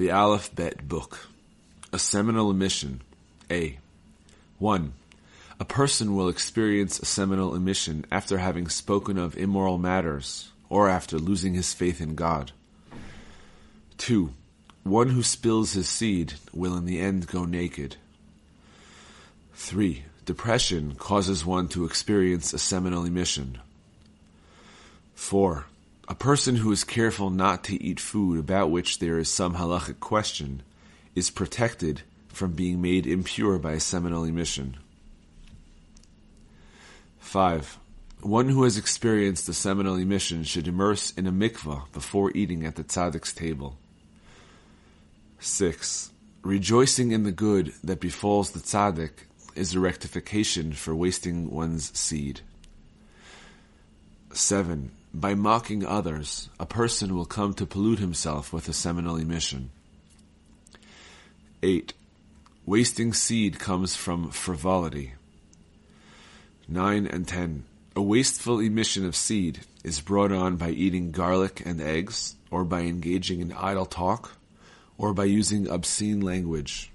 The Aleph Bet Book. A seminal emission. A. 1. A person will experience a seminal emission after having spoken of immoral matters or after losing his faith in God. 2. One who spills his seed will in the end go naked. 3. Depression causes one to experience a seminal emission. 4. A person who is careful not to eat food about which there is some halachic question is protected from being made impure by a seminal emission. 5. One who has experienced a seminal emission should immerse in a mikvah before eating at the tzaddik's table. 6. Rejoicing in the good that befalls the tzaddik is a rectification for wasting one's seed. 7. By mocking others, a person will come to pollute himself with a seminal emission. 8. Wasting seed comes from frivolity. 9 and 10. A wasteful emission of seed is brought on by eating garlic and eggs, or by engaging in idle talk, or by using obscene language.